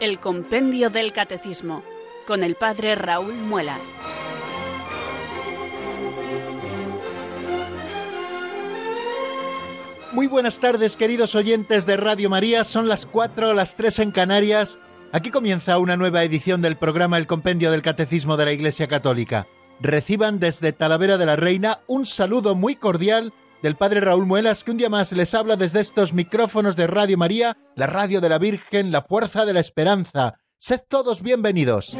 El Compendio del Catecismo, con el Padre Raúl Muelas. Muy buenas tardes, queridos oyentes de Radio María. Son las 4, las 3 en Canarias. Aquí comienza una nueva edición del programa El Compendio del Catecismo de la Iglesia Católica. Reciban desde Talavera de la Reina un saludo muy cordial del Padre Raúl Muelas, que un día más les habla desde estos micrófonos de Radio María, la radio de la Virgen, la fuerza de la esperanza. Sed todos bienvenidos.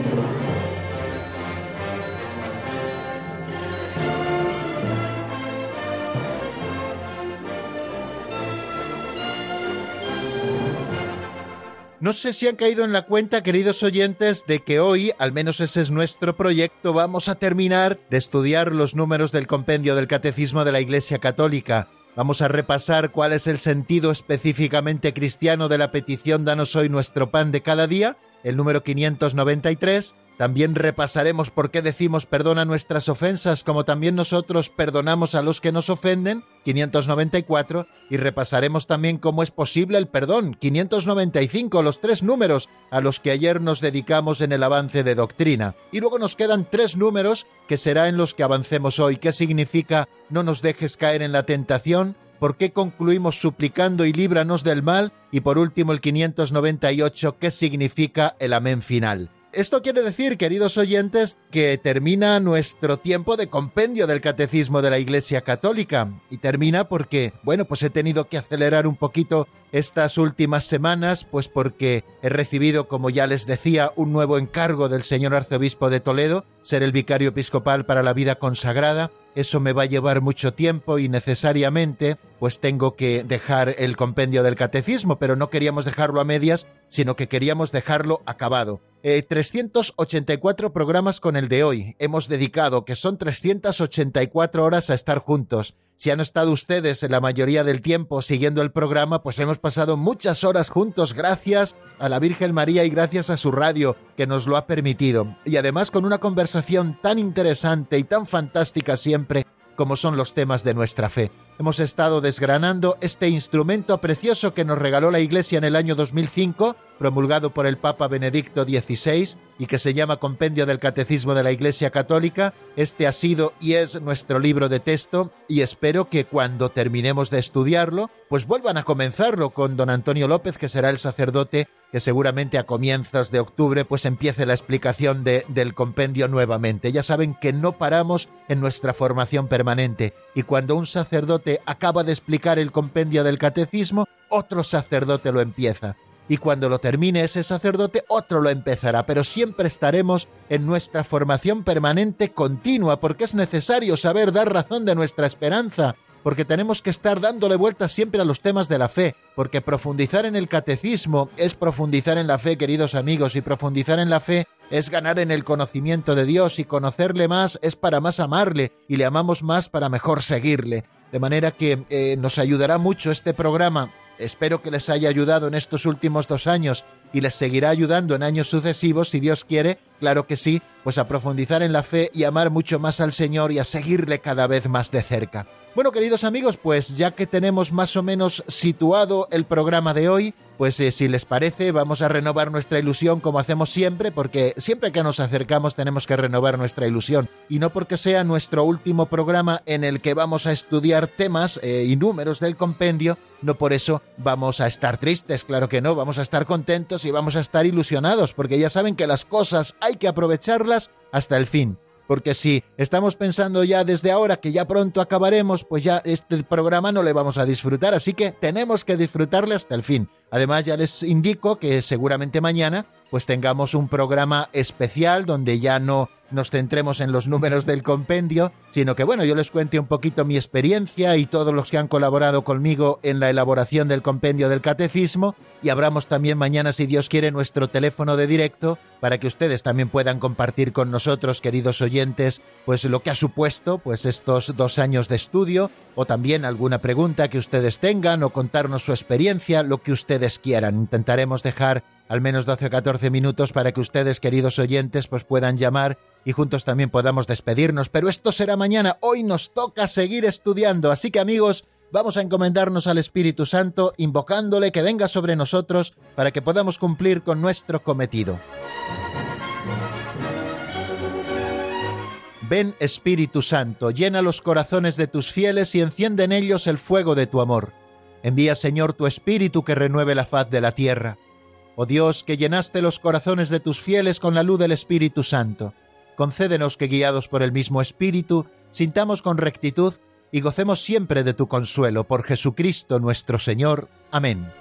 No sé si han caído en la cuenta, queridos oyentes, de que hoy, al menos ese es nuestro proyecto, vamos a terminar de estudiar los números del compendio del Catecismo de la Iglesia Católica. Vamos a repasar cuál es el sentido específicamente cristiano de la petición Danos hoy nuestro pan de cada día, el número 593, también repasaremos por qué decimos perdona nuestras ofensas, como también nosotros perdonamos a los que nos ofenden, 594, y repasaremos también cómo es posible el perdón, 595, los tres números a los que ayer nos dedicamos en el avance de doctrina. Y luego nos quedan tres números que será en los que avancemos hoy. ¿Qué significa no nos dejes caer en la tentación? ¿Por qué concluimos suplicando y líbranos del mal? Y por último el 598, ¿qué significa el amén final? Esto quiere decir, queridos oyentes, que termina nuestro tiempo de compendio del Catecismo de la Iglesia Católica. Y termina porque, bueno, pues he tenido que acelerar un poquito estas últimas semanas, pues porque he recibido, como ya les decía, un nuevo encargo del señor arzobispo de Toledo, ser el vicario episcopal para la vida consagrada. Eso me va a llevar mucho tiempo y necesariamente pues tengo que dejar el compendio del catecismo, pero no queríamos dejarlo a medias, sino que queríamos dejarlo acabado. 384 eh, programas con el de hoy. Hemos dedicado, que son 384 horas a estar juntos. Si han estado ustedes en la mayoría del tiempo siguiendo el programa, pues hemos pasado muchas horas juntos gracias a la Virgen María y gracias a su radio que nos lo ha permitido. Y además con una conversación tan interesante y tan fantástica siempre como son los temas de nuestra fe. Hemos estado desgranando este instrumento precioso que nos regaló la Iglesia en el año 2005, promulgado por el Papa Benedicto XVI y que se llama Compendio del Catecismo de la Iglesia Católica. Este ha sido y es nuestro libro de texto y espero que cuando terminemos de estudiarlo, pues vuelvan a comenzarlo con don Antonio López, que será el sacerdote que seguramente a comienzos de octubre pues empiece la explicación de, del compendio nuevamente. Ya saben que no paramos en nuestra formación permanente y cuando un sacerdote acaba de explicar el compendio del catecismo, otro sacerdote lo empieza. Y cuando lo termine ese sacerdote, otro lo empezará, pero siempre estaremos en nuestra formación permanente continua, porque es necesario saber dar razón de nuestra esperanza, porque tenemos que estar dándole vueltas siempre a los temas de la fe, porque profundizar en el catecismo es profundizar en la fe, queridos amigos, y profundizar en la fe es ganar en el conocimiento de Dios, y conocerle más es para más amarle, y le amamos más para mejor seguirle. De manera que eh, nos ayudará mucho este programa. Espero que les haya ayudado en estos últimos dos años y les seguirá ayudando en años sucesivos, si Dios quiere, claro que sí, pues a profundizar en la fe y amar mucho más al Señor y a seguirle cada vez más de cerca. Bueno, queridos amigos, pues ya que tenemos más o menos situado el programa de hoy, pues eh, si les parece vamos a renovar nuestra ilusión como hacemos siempre, porque siempre que nos acercamos tenemos que renovar nuestra ilusión. Y no porque sea nuestro último programa en el que vamos a estudiar temas eh, y números del compendio, no por eso vamos a estar tristes, claro que no, vamos a estar contentos y vamos a estar ilusionados, porque ya saben que las cosas hay que aprovecharlas hasta el fin porque si estamos pensando ya desde ahora que ya pronto acabaremos, pues ya este programa no le vamos a disfrutar, así que tenemos que disfrutarle hasta el fin. Además ya les indico que seguramente mañana pues tengamos un programa especial donde ya no nos centremos en los números del compendio, sino que bueno, yo les cuente un poquito mi experiencia y todos los que han colaborado conmigo en la elaboración del compendio del catecismo y abramos también mañana, si Dios quiere, nuestro teléfono de directo para que ustedes también puedan compartir con nosotros, queridos oyentes, pues lo que ha supuesto pues estos dos años de estudio o también alguna pregunta que ustedes tengan o contarnos su experiencia, lo que ustedes quieran. Intentaremos dejar al menos 12 o 14 minutos para que ustedes, queridos oyentes, pues puedan llamar y juntos también podamos despedirnos. Pero esto será mañana. Hoy nos toca seguir estudiando. Así que amigos, vamos a encomendarnos al Espíritu Santo, invocándole que venga sobre nosotros para que podamos cumplir con nuestro cometido. Ven Espíritu Santo, llena los corazones de tus fieles y enciende en ellos el fuego de tu amor. Envía Señor tu Espíritu que renueve la faz de la tierra. Oh Dios, que llenaste los corazones de tus fieles con la luz del Espíritu Santo, concédenos que guiados por el mismo Espíritu, sintamos con rectitud y gocemos siempre de tu consuelo por Jesucristo nuestro Señor. Amén.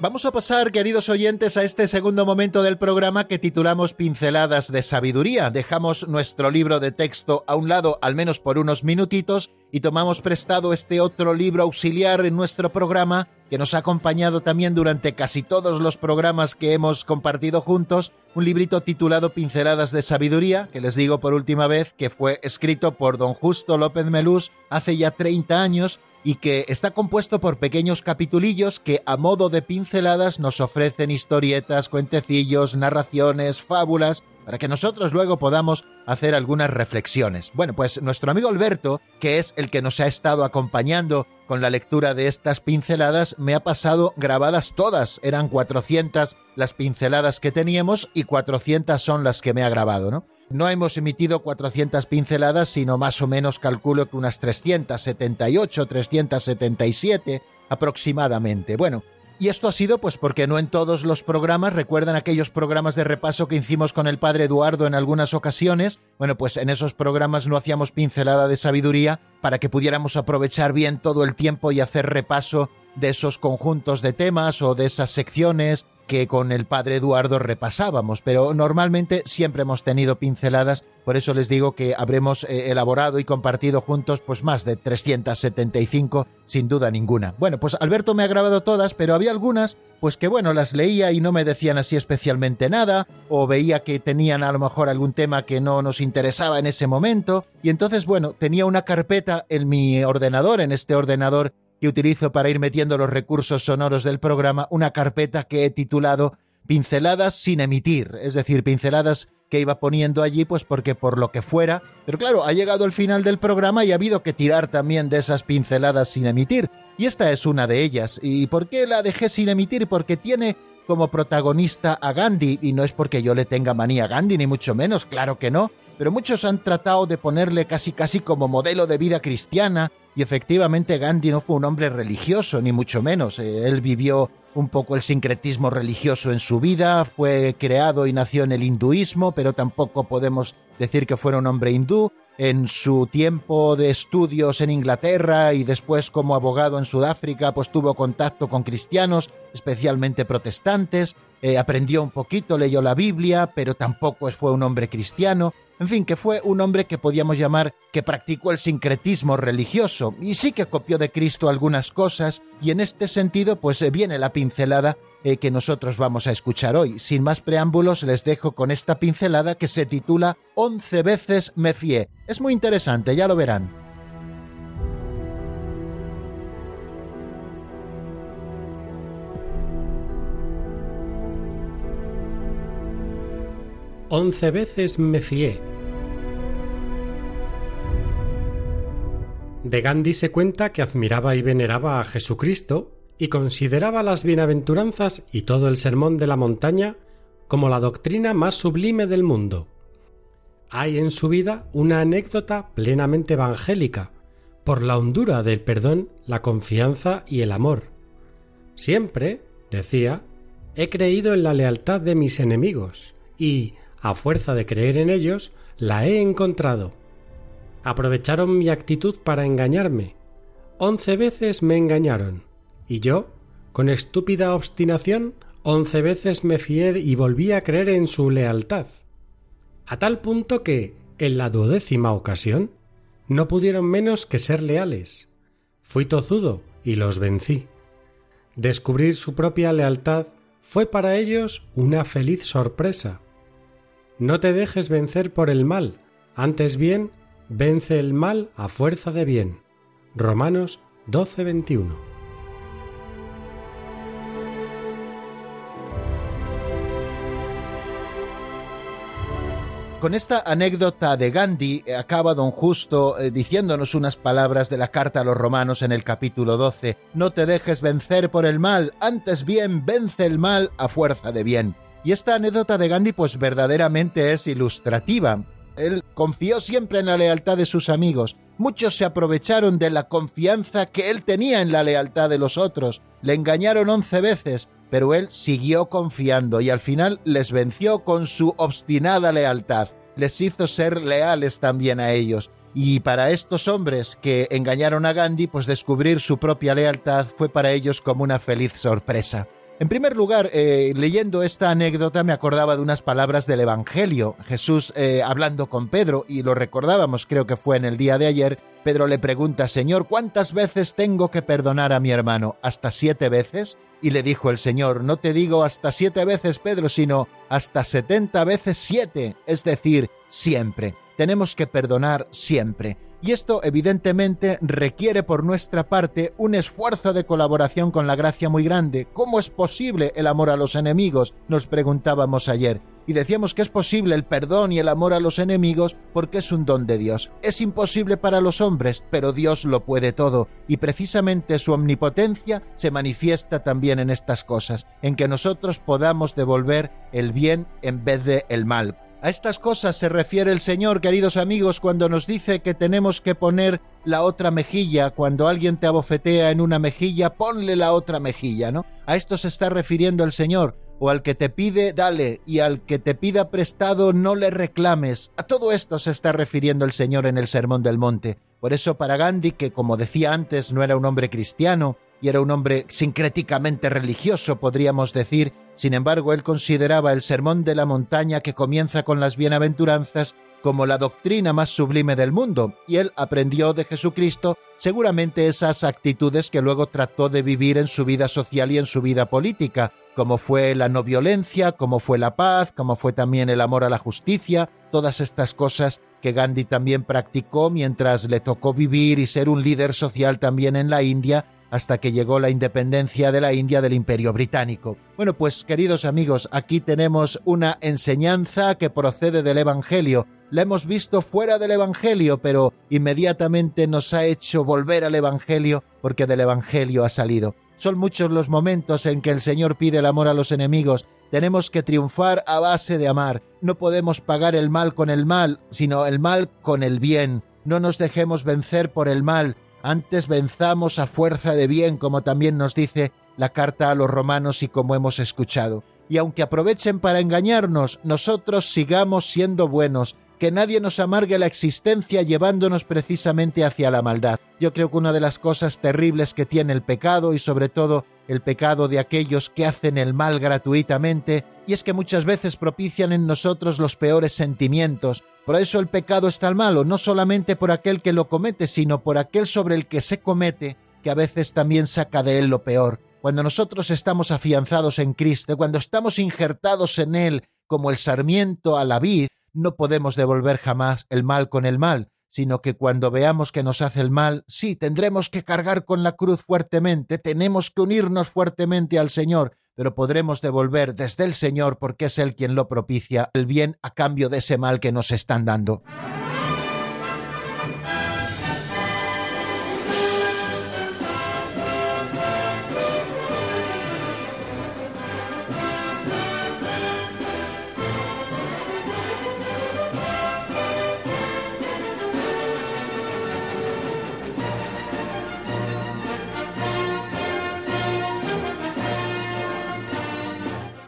Vamos a pasar, queridos oyentes, a este segundo momento del programa que titulamos Pinceladas de Sabiduría. Dejamos nuestro libro de texto a un lado, al menos por unos minutitos, y tomamos prestado este otro libro auxiliar en nuestro programa, que nos ha acompañado también durante casi todos los programas que hemos compartido juntos, un librito titulado Pinceladas de Sabiduría, que les digo por última vez que fue escrito por don Justo López Melús hace ya 30 años y que está compuesto por pequeños capitulillos que a modo de pinceladas nos ofrecen historietas, cuentecillos, narraciones, fábulas, para que nosotros luego podamos hacer algunas reflexiones. Bueno, pues nuestro amigo Alberto, que es el que nos ha estado acompañando con la lectura de estas pinceladas, me ha pasado grabadas todas. Eran 400 las pinceladas que teníamos y 400 son las que me ha grabado, ¿no? No hemos emitido 400 pinceladas, sino más o menos calculo que unas 378, 377 aproximadamente. Bueno, y esto ha sido pues porque no en todos los programas, recuerdan aquellos programas de repaso que hicimos con el padre Eduardo en algunas ocasiones, bueno pues en esos programas no hacíamos pincelada de sabiduría para que pudiéramos aprovechar bien todo el tiempo y hacer repaso de esos conjuntos de temas o de esas secciones que con el padre Eduardo repasábamos, pero normalmente siempre hemos tenido pinceladas, por eso les digo que habremos eh, elaborado y compartido juntos pues más de 375 sin duda ninguna. Bueno, pues Alberto me ha grabado todas, pero había algunas pues que bueno, las leía y no me decían así especialmente nada, o veía que tenían a lo mejor algún tema que no nos interesaba en ese momento, y entonces bueno, tenía una carpeta en mi ordenador, en este ordenador que utilizo para ir metiendo los recursos sonoros del programa, una carpeta que he titulado Pinceladas sin emitir, es decir, pinceladas que iba poniendo allí, pues porque por lo que fuera. Pero claro, ha llegado el final del programa y ha habido que tirar también de esas pinceladas sin emitir. Y esta es una de ellas. ¿Y por qué la dejé sin emitir? Porque tiene como protagonista a Gandhi, y no es porque yo le tenga manía a Gandhi, ni mucho menos, claro que no, pero muchos han tratado de ponerle casi casi como modelo de vida cristiana, y efectivamente Gandhi no fue un hombre religioso, ni mucho menos. Eh, él vivió un poco el sincretismo religioso en su vida, fue creado y nació en el hinduismo, pero tampoco podemos decir que fuera un hombre hindú. En su tiempo de estudios en Inglaterra y después como abogado en Sudáfrica, pues tuvo contacto con cristianos, especialmente protestantes, eh, aprendió un poquito, leyó la Biblia, pero tampoco fue un hombre cristiano. En fin, que fue un hombre que podíamos llamar que practicó el sincretismo religioso y sí que copió de Cristo algunas cosas y en este sentido pues eh, viene la pincelada eh, que nosotros vamos a escuchar hoy. Sin más preámbulos les dejo con esta pincelada que se titula Once veces me fié. Es muy interesante, ya lo verán. Once veces me fié. De Gandhi se cuenta que admiraba y veneraba a Jesucristo y consideraba las bienaventuranzas y todo el sermón de la montaña como la doctrina más sublime del mundo. Hay en su vida una anécdota plenamente evangélica, por la hondura del perdón, la confianza y el amor. Siempre, decía, he creído en la lealtad de mis enemigos y, a fuerza de creer en ellos, la he encontrado. Aprovecharon mi actitud para engañarme. Once veces me engañaron. Y yo, con estúpida obstinación, once veces me fié y volví a creer en su lealtad. A tal punto que, en la duodécima ocasión, no pudieron menos que ser leales. Fui tozudo y los vencí. Descubrir su propia lealtad fue para ellos una feliz sorpresa. No te dejes vencer por el mal, antes bien, vence el mal a fuerza de bien. Romanos 12:21 Con esta anécdota de Gandhi acaba don Justo eh, diciéndonos unas palabras de la carta a los romanos en el capítulo 12. No te dejes vencer por el mal, antes bien vence el mal a fuerza de bien. Y esta anécdota de Gandhi pues verdaderamente es ilustrativa. Él confió siempre en la lealtad de sus amigos. Muchos se aprovecharon de la confianza que él tenía en la lealtad de los otros. Le engañaron once veces, pero él siguió confiando y al final les venció con su obstinada lealtad. Les hizo ser leales también a ellos. Y para estos hombres que engañaron a Gandhi, pues descubrir su propia lealtad fue para ellos como una feliz sorpresa. En primer lugar, eh, leyendo esta anécdota me acordaba de unas palabras del Evangelio. Jesús eh, hablando con Pedro, y lo recordábamos, creo que fue en el día de ayer, Pedro le pregunta, Señor, ¿cuántas veces tengo que perdonar a mi hermano? ¿Hasta siete veces? Y le dijo el Señor, no te digo hasta siete veces, Pedro, sino hasta setenta veces siete, es decir, siempre. Tenemos que perdonar siempre. Y esto evidentemente requiere por nuestra parte un esfuerzo de colaboración con la gracia muy grande. ¿Cómo es posible el amor a los enemigos? Nos preguntábamos ayer. Y decíamos que es posible el perdón y el amor a los enemigos porque es un don de Dios. Es imposible para los hombres, pero Dios lo puede todo. Y precisamente su omnipotencia se manifiesta también en estas cosas, en que nosotros podamos devolver el bien en vez de el mal a estas cosas se refiere el Señor, queridos amigos, cuando nos dice que tenemos que poner la otra mejilla. Cuando alguien te abofetea en una mejilla, ponle la otra mejilla, ¿no? A esto se está refiriendo el Señor. O al que te pide, dale, y al que te pida prestado, no le reclames. A todo esto se está refiriendo el Señor en el Sermón del Monte. Por eso para Gandhi, que como decía antes no era un hombre cristiano, y era un hombre sincréticamente religioso, podríamos decir, sin embargo, él consideraba el Sermón de la Montaña que comienza con las bienaventuranzas como la doctrina más sublime del mundo, y él aprendió de Jesucristo seguramente esas actitudes que luego trató de vivir en su vida social y en su vida política, como fue la no violencia, como fue la paz, como fue también el amor a la justicia, todas estas cosas que Gandhi también practicó mientras le tocó vivir y ser un líder social también en la India hasta que llegó la independencia de la India del Imperio Británico. Bueno, pues queridos amigos, aquí tenemos una enseñanza que procede del Evangelio. La hemos visto fuera del Evangelio, pero inmediatamente nos ha hecho volver al Evangelio porque del Evangelio ha salido. Son muchos los momentos en que el Señor pide el amor a los enemigos. Tenemos que triunfar a base de amar. No podemos pagar el mal con el mal, sino el mal con el bien. No nos dejemos vencer por el mal, antes venzamos a fuerza de bien, como también nos dice la carta a los romanos y como hemos escuchado. Y aunque aprovechen para engañarnos, nosotros sigamos siendo buenos, que nadie nos amargue la existencia llevándonos precisamente hacia la maldad. Yo creo que una de las cosas terribles que tiene el pecado y sobre todo el pecado de aquellos que hacen el mal gratuitamente, y es que muchas veces propician en nosotros los peores sentimientos. Por eso el pecado es tan malo, no solamente por aquel que lo comete, sino por aquel sobre el que se comete, que a veces también saca de él lo peor. Cuando nosotros estamos afianzados en Cristo, cuando estamos injertados en Él como el sarmiento a la vid, no podemos devolver jamás el mal con el mal, sino que cuando veamos que nos hace el mal, sí, tendremos que cargar con la cruz fuertemente, tenemos que unirnos fuertemente al Señor, pero podremos devolver desde el Señor, porque es Él quien lo propicia, el bien a cambio de ese mal que nos están dando.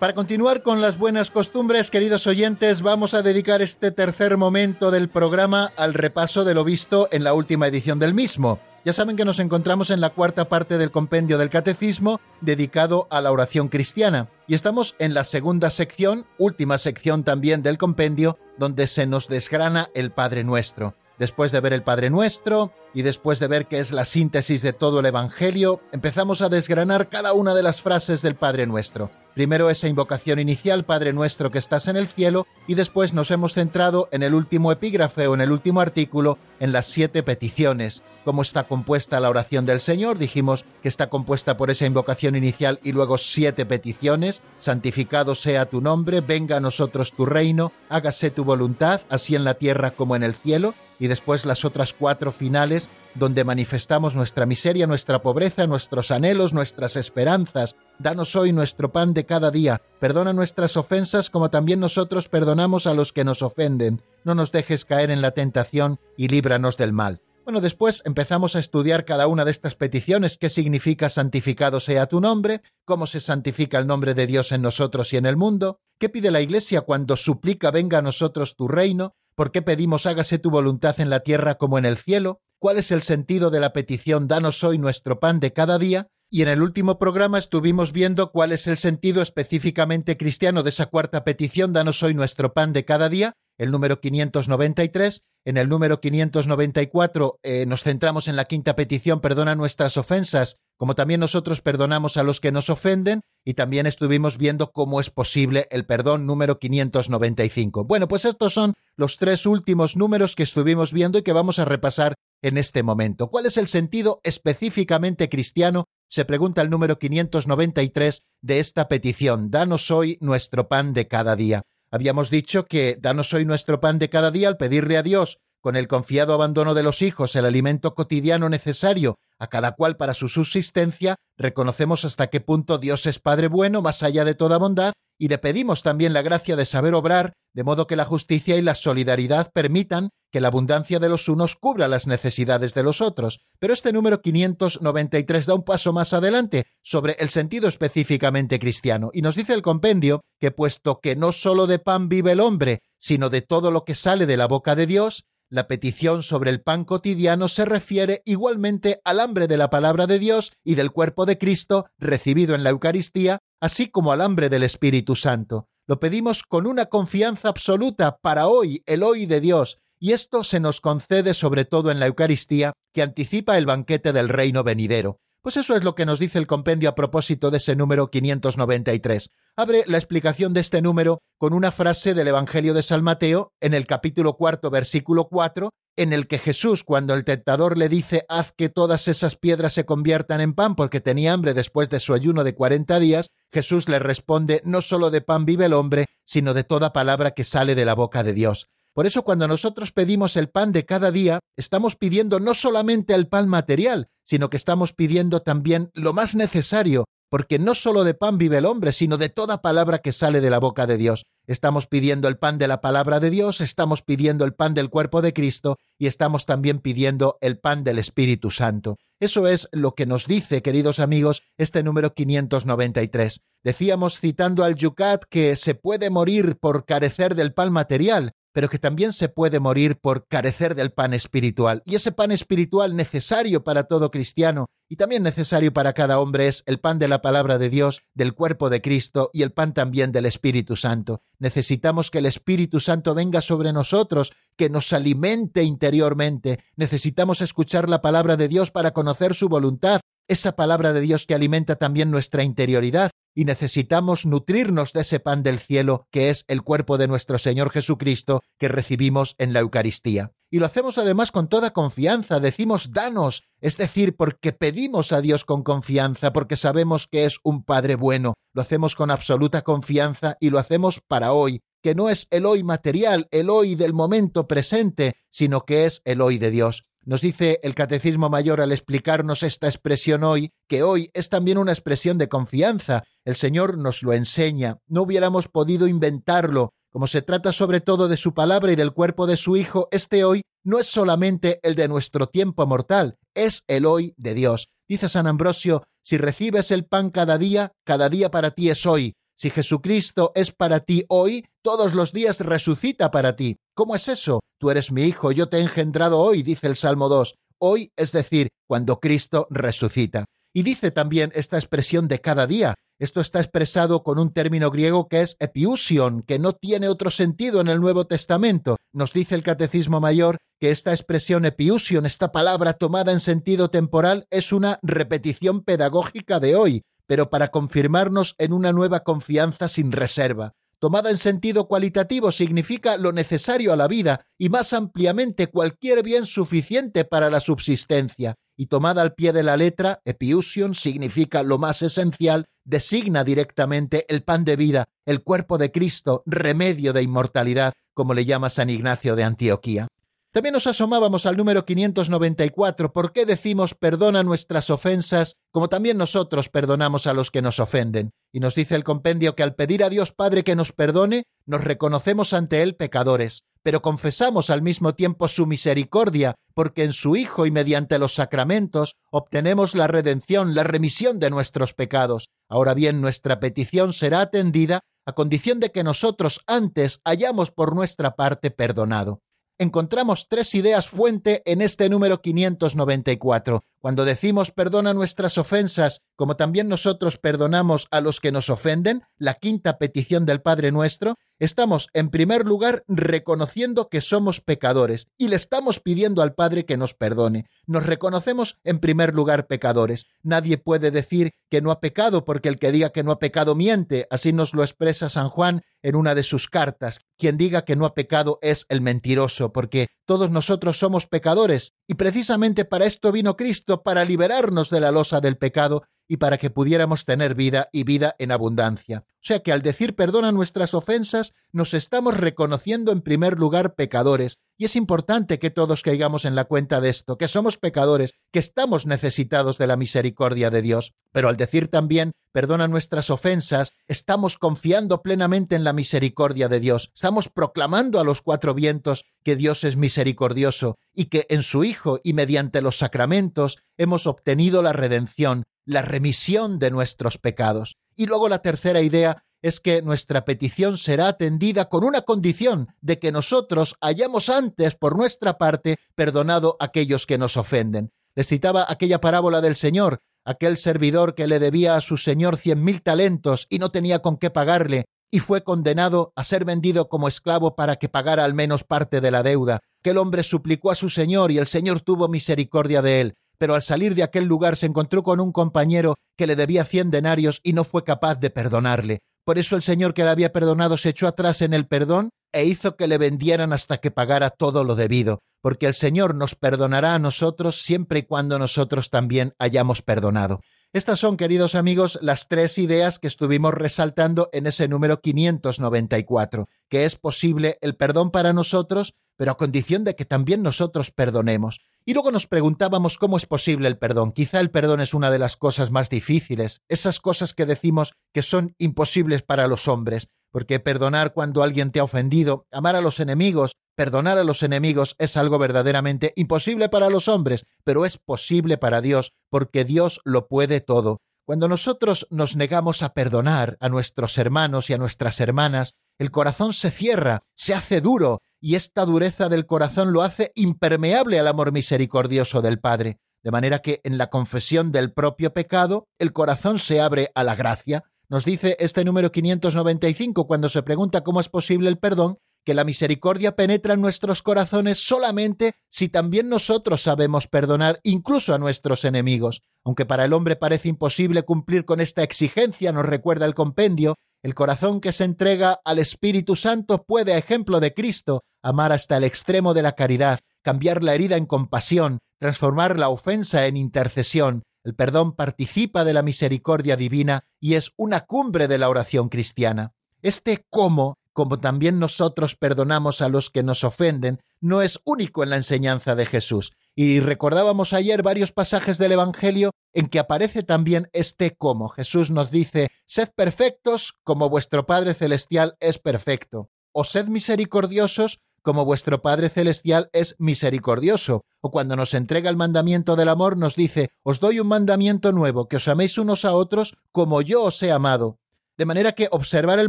Para continuar con las buenas costumbres, queridos oyentes, vamos a dedicar este tercer momento del programa al repaso de lo visto en la última edición del mismo. Ya saben que nos encontramos en la cuarta parte del compendio del Catecismo dedicado a la oración cristiana y estamos en la segunda sección, última sección también del compendio, donde se nos desgrana el Padre Nuestro. Después de ver el Padre Nuestro y después de ver que es la síntesis de todo el Evangelio, empezamos a desgranar cada una de las frases del Padre Nuestro. Primero esa invocación inicial, Padre nuestro que estás en el cielo, y después nos hemos centrado en el último epígrafe o en el último artículo, en las siete peticiones. ¿Cómo está compuesta la oración del Señor? Dijimos que está compuesta por esa invocación inicial y luego siete peticiones. Santificado sea tu nombre, venga a nosotros tu reino, hágase tu voluntad, así en la tierra como en el cielo. Y después las otras cuatro finales donde manifestamos nuestra miseria, nuestra pobreza, nuestros anhelos, nuestras esperanzas. Danos hoy nuestro pan de cada día. Perdona nuestras ofensas como también nosotros perdonamos a los que nos ofenden. No nos dejes caer en la tentación y líbranos del mal. Bueno, después empezamos a estudiar cada una de estas peticiones, qué significa santificado sea tu nombre, cómo se santifica el nombre de Dios en nosotros y en el mundo, qué pide la Iglesia cuando suplica venga a nosotros tu reino, por qué pedimos hágase tu voluntad en la tierra como en el cielo, cuál es el sentido de la petición Danos hoy nuestro pan de cada día, y en el último programa estuvimos viendo cuál es el sentido específicamente cristiano de esa cuarta petición Danos hoy nuestro pan de cada día, el número 593. En el número 594 eh, nos centramos en la quinta petición, perdona nuestras ofensas, como también nosotros perdonamos a los que nos ofenden, y también estuvimos viendo cómo es posible el perdón número 595. Bueno, pues estos son los tres últimos números que estuvimos viendo y que vamos a repasar en este momento. ¿Cuál es el sentido específicamente cristiano? Se pregunta el número 593 de esta petición. Danos hoy nuestro pan de cada día. Habíamos dicho que danos hoy nuestro pan de cada día al pedirle a Dios, con el confiado abandono de los hijos, el alimento cotidiano necesario a cada cual para su subsistencia, reconocemos hasta qué punto Dios es Padre bueno, más allá de toda bondad, y le pedimos también la gracia de saber obrar, de modo que la justicia y la solidaridad permitan que la abundancia de los unos cubra las necesidades de los otros. Pero este número 593 da un paso más adelante sobre el sentido específicamente cristiano, y nos dice el compendio que puesto que no sólo de pan vive el hombre, sino de todo lo que sale de la boca de Dios, la petición sobre el pan cotidiano se refiere igualmente al hambre de la palabra de Dios y del cuerpo de Cristo recibido en la Eucaristía, así como al hambre del Espíritu Santo. Lo pedimos con una confianza absoluta para hoy, el hoy de Dios, y esto se nos concede sobre todo en la Eucaristía, que anticipa el banquete del reino venidero. Pues eso es lo que nos dice el compendio a propósito de ese número 593. Abre la explicación de este número con una frase del Evangelio de San Mateo en el capítulo cuarto, versículo 4, en el que Jesús, cuando el tentador le dice haz que todas esas piedras se conviertan en pan porque tenía hambre después de su ayuno de cuarenta días, Jesús le responde no solo de pan vive el hombre, sino de toda palabra que sale de la boca de Dios. Por eso cuando nosotros pedimos el pan de cada día, estamos pidiendo no solamente el pan material, sino que estamos pidiendo también lo más necesario, porque no solo de pan vive el hombre, sino de toda palabra que sale de la boca de Dios. Estamos pidiendo el pan de la palabra de Dios, estamos pidiendo el pan del cuerpo de Cristo y estamos también pidiendo el pan del Espíritu Santo. Eso es lo que nos dice, queridos amigos, este número 593. Decíamos citando al Yucat que se puede morir por carecer del pan material, pero que también se puede morir por carecer del pan espiritual. Y ese pan espiritual necesario para todo cristiano y también necesario para cada hombre es el pan de la palabra de Dios, del cuerpo de Cristo y el pan también del Espíritu Santo. Necesitamos que el Espíritu Santo venga sobre nosotros, que nos alimente interiormente. Necesitamos escuchar la palabra de Dios para conocer su voluntad, esa palabra de Dios que alimenta también nuestra interioridad y necesitamos nutrirnos de ese pan del cielo que es el cuerpo de nuestro Señor Jesucristo que recibimos en la Eucaristía. Y lo hacemos además con toda confianza, decimos danos, es decir, porque pedimos a Dios con confianza, porque sabemos que es un Padre bueno, lo hacemos con absoluta confianza y lo hacemos para hoy, que no es el hoy material, el hoy del momento presente, sino que es el hoy de Dios. Nos dice el Catecismo Mayor al explicarnos esta expresión hoy, que hoy es también una expresión de confianza. El Señor nos lo enseña. No hubiéramos podido inventarlo. Como se trata sobre todo de su palabra y del cuerpo de su Hijo, este hoy no es solamente el de nuestro tiempo mortal, es el hoy de Dios. Dice San Ambrosio, si recibes el pan cada día, cada día para ti es hoy. Si Jesucristo es para ti hoy, todos los días resucita para ti. ¿Cómo es eso? Tú eres mi hijo, yo te he engendrado hoy, dice el Salmo 2. Hoy, es decir, cuando Cristo resucita. Y dice también esta expresión de cada día. Esto está expresado con un término griego que es epiusion, que no tiene otro sentido en el Nuevo Testamento. Nos dice el Catecismo Mayor que esta expresión epiusion, esta palabra tomada en sentido temporal, es una repetición pedagógica de hoy, pero para confirmarnos en una nueva confianza sin reserva. Tomada en sentido cualitativo significa lo necesario a la vida y más ampliamente cualquier bien suficiente para la subsistencia. Y tomada al pie de la letra, epiusion significa lo más esencial, designa directamente el pan de vida, el cuerpo de Cristo, remedio de inmortalidad, como le llama San Ignacio de Antioquía. También nos asomábamos al número 594, ¿por qué decimos perdona nuestras ofensas como también nosotros perdonamos a los que nos ofenden? Y nos dice el compendio que al pedir a Dios Padre que nos perdone, nos reconocemos ante Él pecadores, pero confesamos al mismo tiempo su misericordia, porque en su Hijo y mediante los sacramentos obtenemos la redención, la remisión de nuestros pecados. Ahora bien, nuestra petición será atendida a condición de que nosotros antes hayamos por nuestra parte perdonado encontramos tres ideas fuente en este número 594. Cuando decimos perdona nuestras ofensas, como también nosotros perdonamos a los que nos ofenden, la quinta petición del Padre nuestro, estamos en primer lugar reconociendo que somos pecadores y le estamos pidiendo al Padre que nos perdone. Nos reconocemos en primer lugar pecadores. Nadie puede decir que no ha pecado porque el que diga que no ha pecado miente. Así nos lo expresa San Juan en una de sus cartas. Quien diga que no ha pecado es el mentiroso, porque todos nosotros somos pecadores y precisamente para esto vino Cristo, para liberarnos de la losa del pecado y para que pudiéramos tener vida y vida en abundancia. O sea que al decir perdona nuestras ofensas, nos estamos reconociendo en primer lugar pecadores, y es importante que todos caigamos en la cuenta de esto, que somos pecadores, que estamos necesitados de la misericordia de Dios. Pero al decir también perdona nuestras ofensas, estamos confiando plenamente en la misericordia de Dios, estamos proclamando a los cuatro vientos que Dios es misericordioso y que en su Hijo y mediante los sacramentos hemos obtenido la redención, la remisión de nuestros pecados. Y luego la tercera idea es que nuestra petición será atendida con una condición de que nosotros hayamos antes, por nuestra parte, perdonado a aquellos que nos ofenden. Les citaba aquella parábola del Señor, aquel servidor que le debía a su Señor cien mil talentos y no tenía con qué pagarle, y fue condenado a ser vendido como esclavo para que pagara al menos parte de la deuda. Aquel hombre suplicó a su Señor y el Señor tuvo misericordia de él pero al salir de aquel lugar se encontró con un compañero que le debía cien denarios y no fue capaz de perdonarle. Por eso el Señor que le había perdonado se echó atrás en el perdón e hizo que le vendieran hasta que pagara todo lo debido, porque el Señor nos perdonará a nosotros siempre y cuando nosotros también hayamos perdonado. Estas son, queridos amigos, las tres ideas que estuvimos resaltando en ese número 594, que es posible el perdón para nosotros, pero a condición de que también nosotros perdonemos. Y luego nos preguntábamos cómo es posible el perdón. Quizá el perdón es una de las cosas más difíciles, esas cosas que decimos que son imposibles para los hombres, porque perdonar cuando alguien te ha ofendido, amar a los enemigos, perdonar a los enemigos es algo verdaderamente imposible para los hombres, pero es posible para Dios, porque Dios lo puede todo. Cuando nosotros nos negamos a perdonar a nuestros hermanos y a nuestras hermanas, el corazón se cierra, se hace duro, y esta dureza del corazón lo hace impermeable al amor misericordioso del Padre, de manera que en la confesión del propio pecado el corazón se abre a la gracia. Nos dice este número 595 cuando se pregunta cómo es posible el perdón, que la misericordia penetra en nuestros corazones solamente si también nosotros sabemos perdonar incluso a nuestros enemigos. Aunque para el hombre parece imposible cumplir con esta exigencia, nos recuerda el compendio, el corazón que se entrega al Espíritu Santo puede, a ejemplo de Cristo, amar hasta el extremo de la caridad, cambiar la herida en compasión, transformar la ofensa en intercesión. El perdón participa de la misericordia divina y es una cumbre de la oración cristiana. Este cómo, como también nosotros perdonamos a los que nos ofenden, no es único en la enseñanza de Jesús. Y recordábamos ayer varios pasajes del Evangelio en que aparece también este cómo. Jesús nos dice, sed perfectos como vuestro Padre Celestial es perfecto, o sed misericordiosos como vuestro Padre Celestial es misericordioso. O cuando nos entrega el mandamiento del amor, nos dice, os doy un mandamiento nuevo, que os améis unos a otros como yo os he amado. De manera que observar el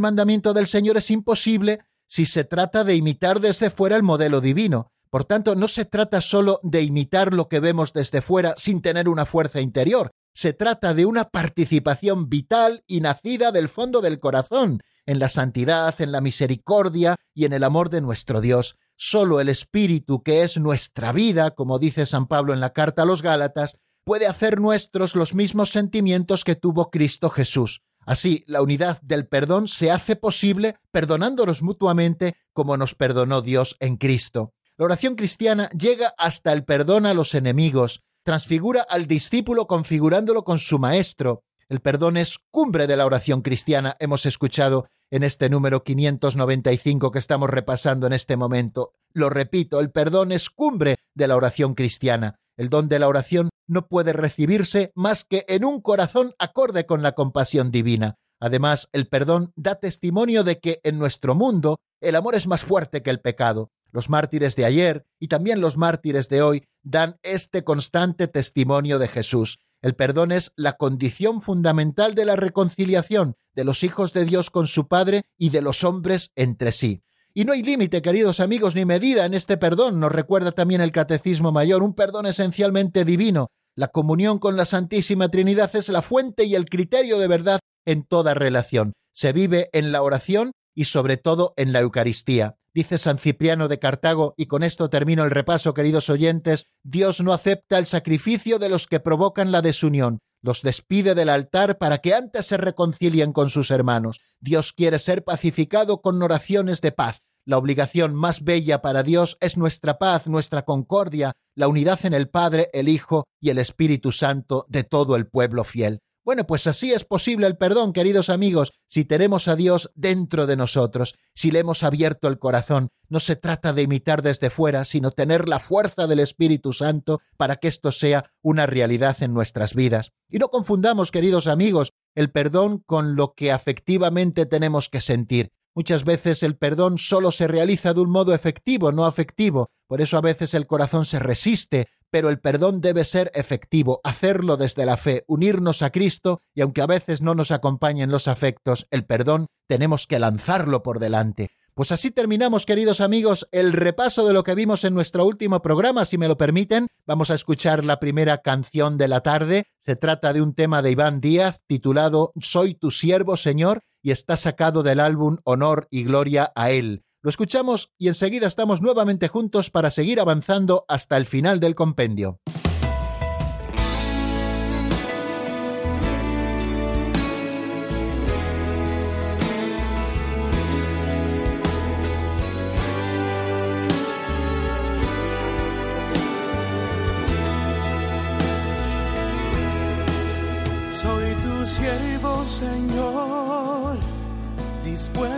mandamiento del Señor es imposible si se trata de imitar desde fuera el modelo divino. Por tanto, no se trata solo de imitar lo que vemos desde fuera sin tener una fuerza interior, se trata de una participación vital y nacida del fondo del corazón, en la santidad, en la misericordia y en el amor de nuestro Dios. Solo el Espíritu, que es nuestra vida, como dice San Pablo en la carta a los Gálatas, puede hacer nuestros los mismos sentimientos que tuvo Cristo Jesús. Así, la unidad del perdón se hace posible perdonándonos mutuamente como nos perdonó Dios en Cristo. La oración cristiana llega hasta el perdón a los enemigos, transfigura al discípulo configurándolo con su maestro. El perdón es cumbre de la oración cristiana, hemos escuchado en este número 595 que estamos repasando en este momento. Lo repito, el perdón es cumbre de la oración cristiana. El don de la oración no puede recibirse más que en un corazón acorde con la compasión divina. Además, el perdón da testimonio de que en nuestro mundo el amor es más fuerte que el pecado. Los mártires de ayer y también los mártires de hoy dan este constante testimonio de Jesús. El perdón es la condición fundamental de la reconciliación de los hijos de Dios con su Padre y de los hombres entre sí. Y no hay límite, queridos amigos, ni medida en este perdón, nos recuerda también el Catecismo Mayor, un perdón esencialmente divino. La comunión con la Santísima Trinidad es la fuente y el criterio de verdad en toda relación. Se vive en la oración y sobre todo en la Eucaristía. Dice San Cipriano de Cartago, y con esto termino el repaso, queridos oyentes, Dios no acepta el sacrificio de los que provocan la desunión, los despide del altar para que antes se reconcilien con sus hermanos. Dios quiere ser pacificado con oraciones de paz. La obligación más bella para Dios es nuestra paz, nuestra concordia, la unidad en el Padre, el Hijo y el Espíritu Santo de todo el pueblo fiel. Bueno, pues así es posible el perdón, queridos amigos, si tenemos a Dios dentro de nosotros, si le hemos abierto el corazón. No se trata de imitar desde fuera, sino tener la fuerza del Espíritu Santo para que esto sea una realidad en nuestras vidas. Y no confundamos, queridos amigos, el perdón con lo que afectivamente tenemos que sentir. Muchas veces el perdón solo se realiza de un modo efectivo, no afectivo. Por eso a veces el corazón se resiste, pero el perdón debe ser efectivo, hacerlo desde la fe, unirnos a Cristo, y aunque a veces no nos acompañen los afectos, el perdón tenemos que lanzarlo por delante. Pues así terminamos, queridos amigos, el repaso de lo que vimos en nuestro último programa. Si me lo permiten, vamos a escuchar la primera canción de la tarde. Se trata de un tema de Iván Díaz titulado Soy tu siervo, Señor, y está sacado del álbum Honor y Gloria a Él. Lo escuchamos y enseguida estamos nuevamente juntos para seguir avanzando hasta el final del compendio.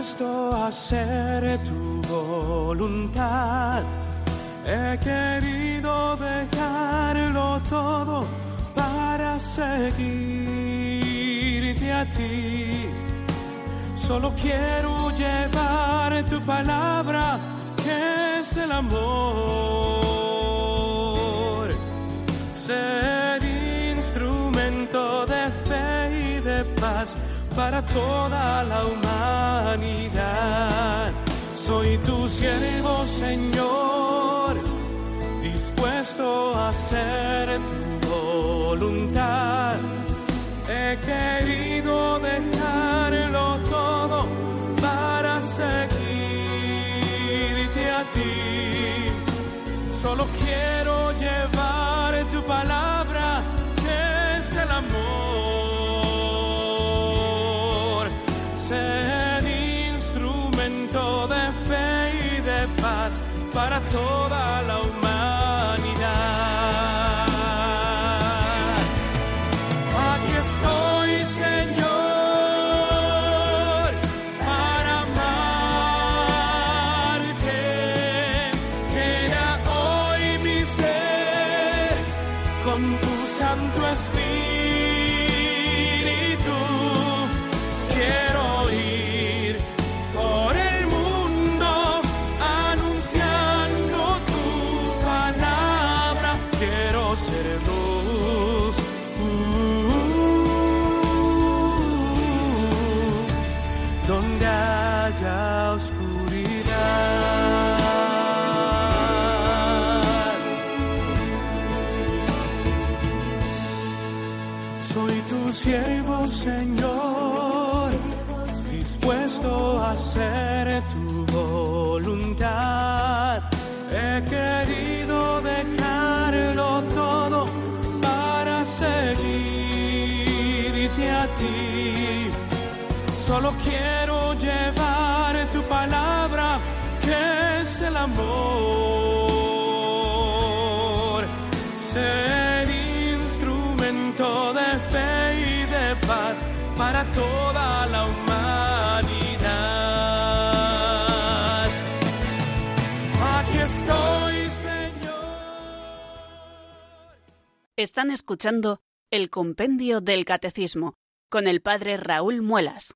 Dispuesto hacer tu voluntad. He querido dejarlo todo para seguirte a ti. Solo quiero llevar tu palabra, que es el amor. Ser instrumento de fe y de paz para toda la humanidad. Soy tu siervo, Señor, dispuesto a hacer tu voluntad. He querido dejarlo todo para seguirte a ti. Solo quiero llevar tu palabra, para toda la humanidad. Ti. Solo quiero llevar tu palabra, que es el amor. Ser instrumento de fe y de paz para toda la humanidad. Aquí estoy, Señor. Están escuchando el Compendio del Catecismo con el Padre Raúl Muelas.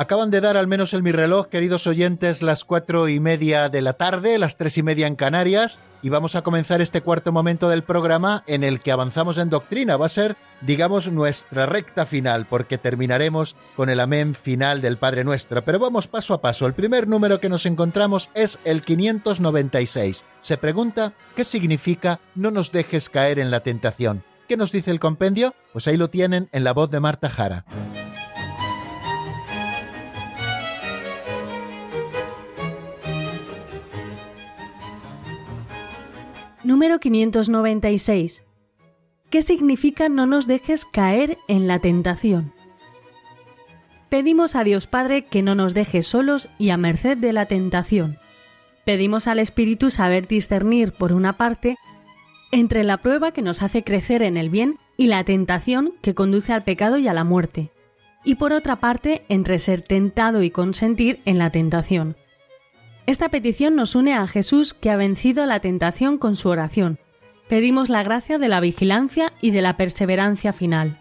Acaban de dar al menos en mi reloj, queridos oyentes, las cuatro y media de la tarde, las tres y media en Canarias, y vamos a comenzar este cuarto momento del programa en el que avanzamos en doctrina. Va a ser, digamos, nuestra recta final, porque terminaremos con el amén final del Padre Nuestro. Pero vamos paso a paso. El primer número que nos encontramos es el 596. Se pregunta, ¿qué significa no nos dejes caer en la tentación? ¿Qué nos dice el compendio? Pues ahí lo tienen en la voz de Marta Jara. Número 596. ¿Qué significa no nos dejes caer en la tentación? Pedimos a Dios Padre que no nos deje solos y a merced de la tentación. Pedimos al Espíritu saber discernir, por una parte, entre la prueba que nos hace crecer en el bien y la tentación que conduce al pecado y a la muerte, y por otra parte, entre ser tentado y consentir en la tentación. Esta petición nos une a Jesús que ha vencido la tentación con su oración. Pedimos la gracia de la vigilancia y de la perseverancia final.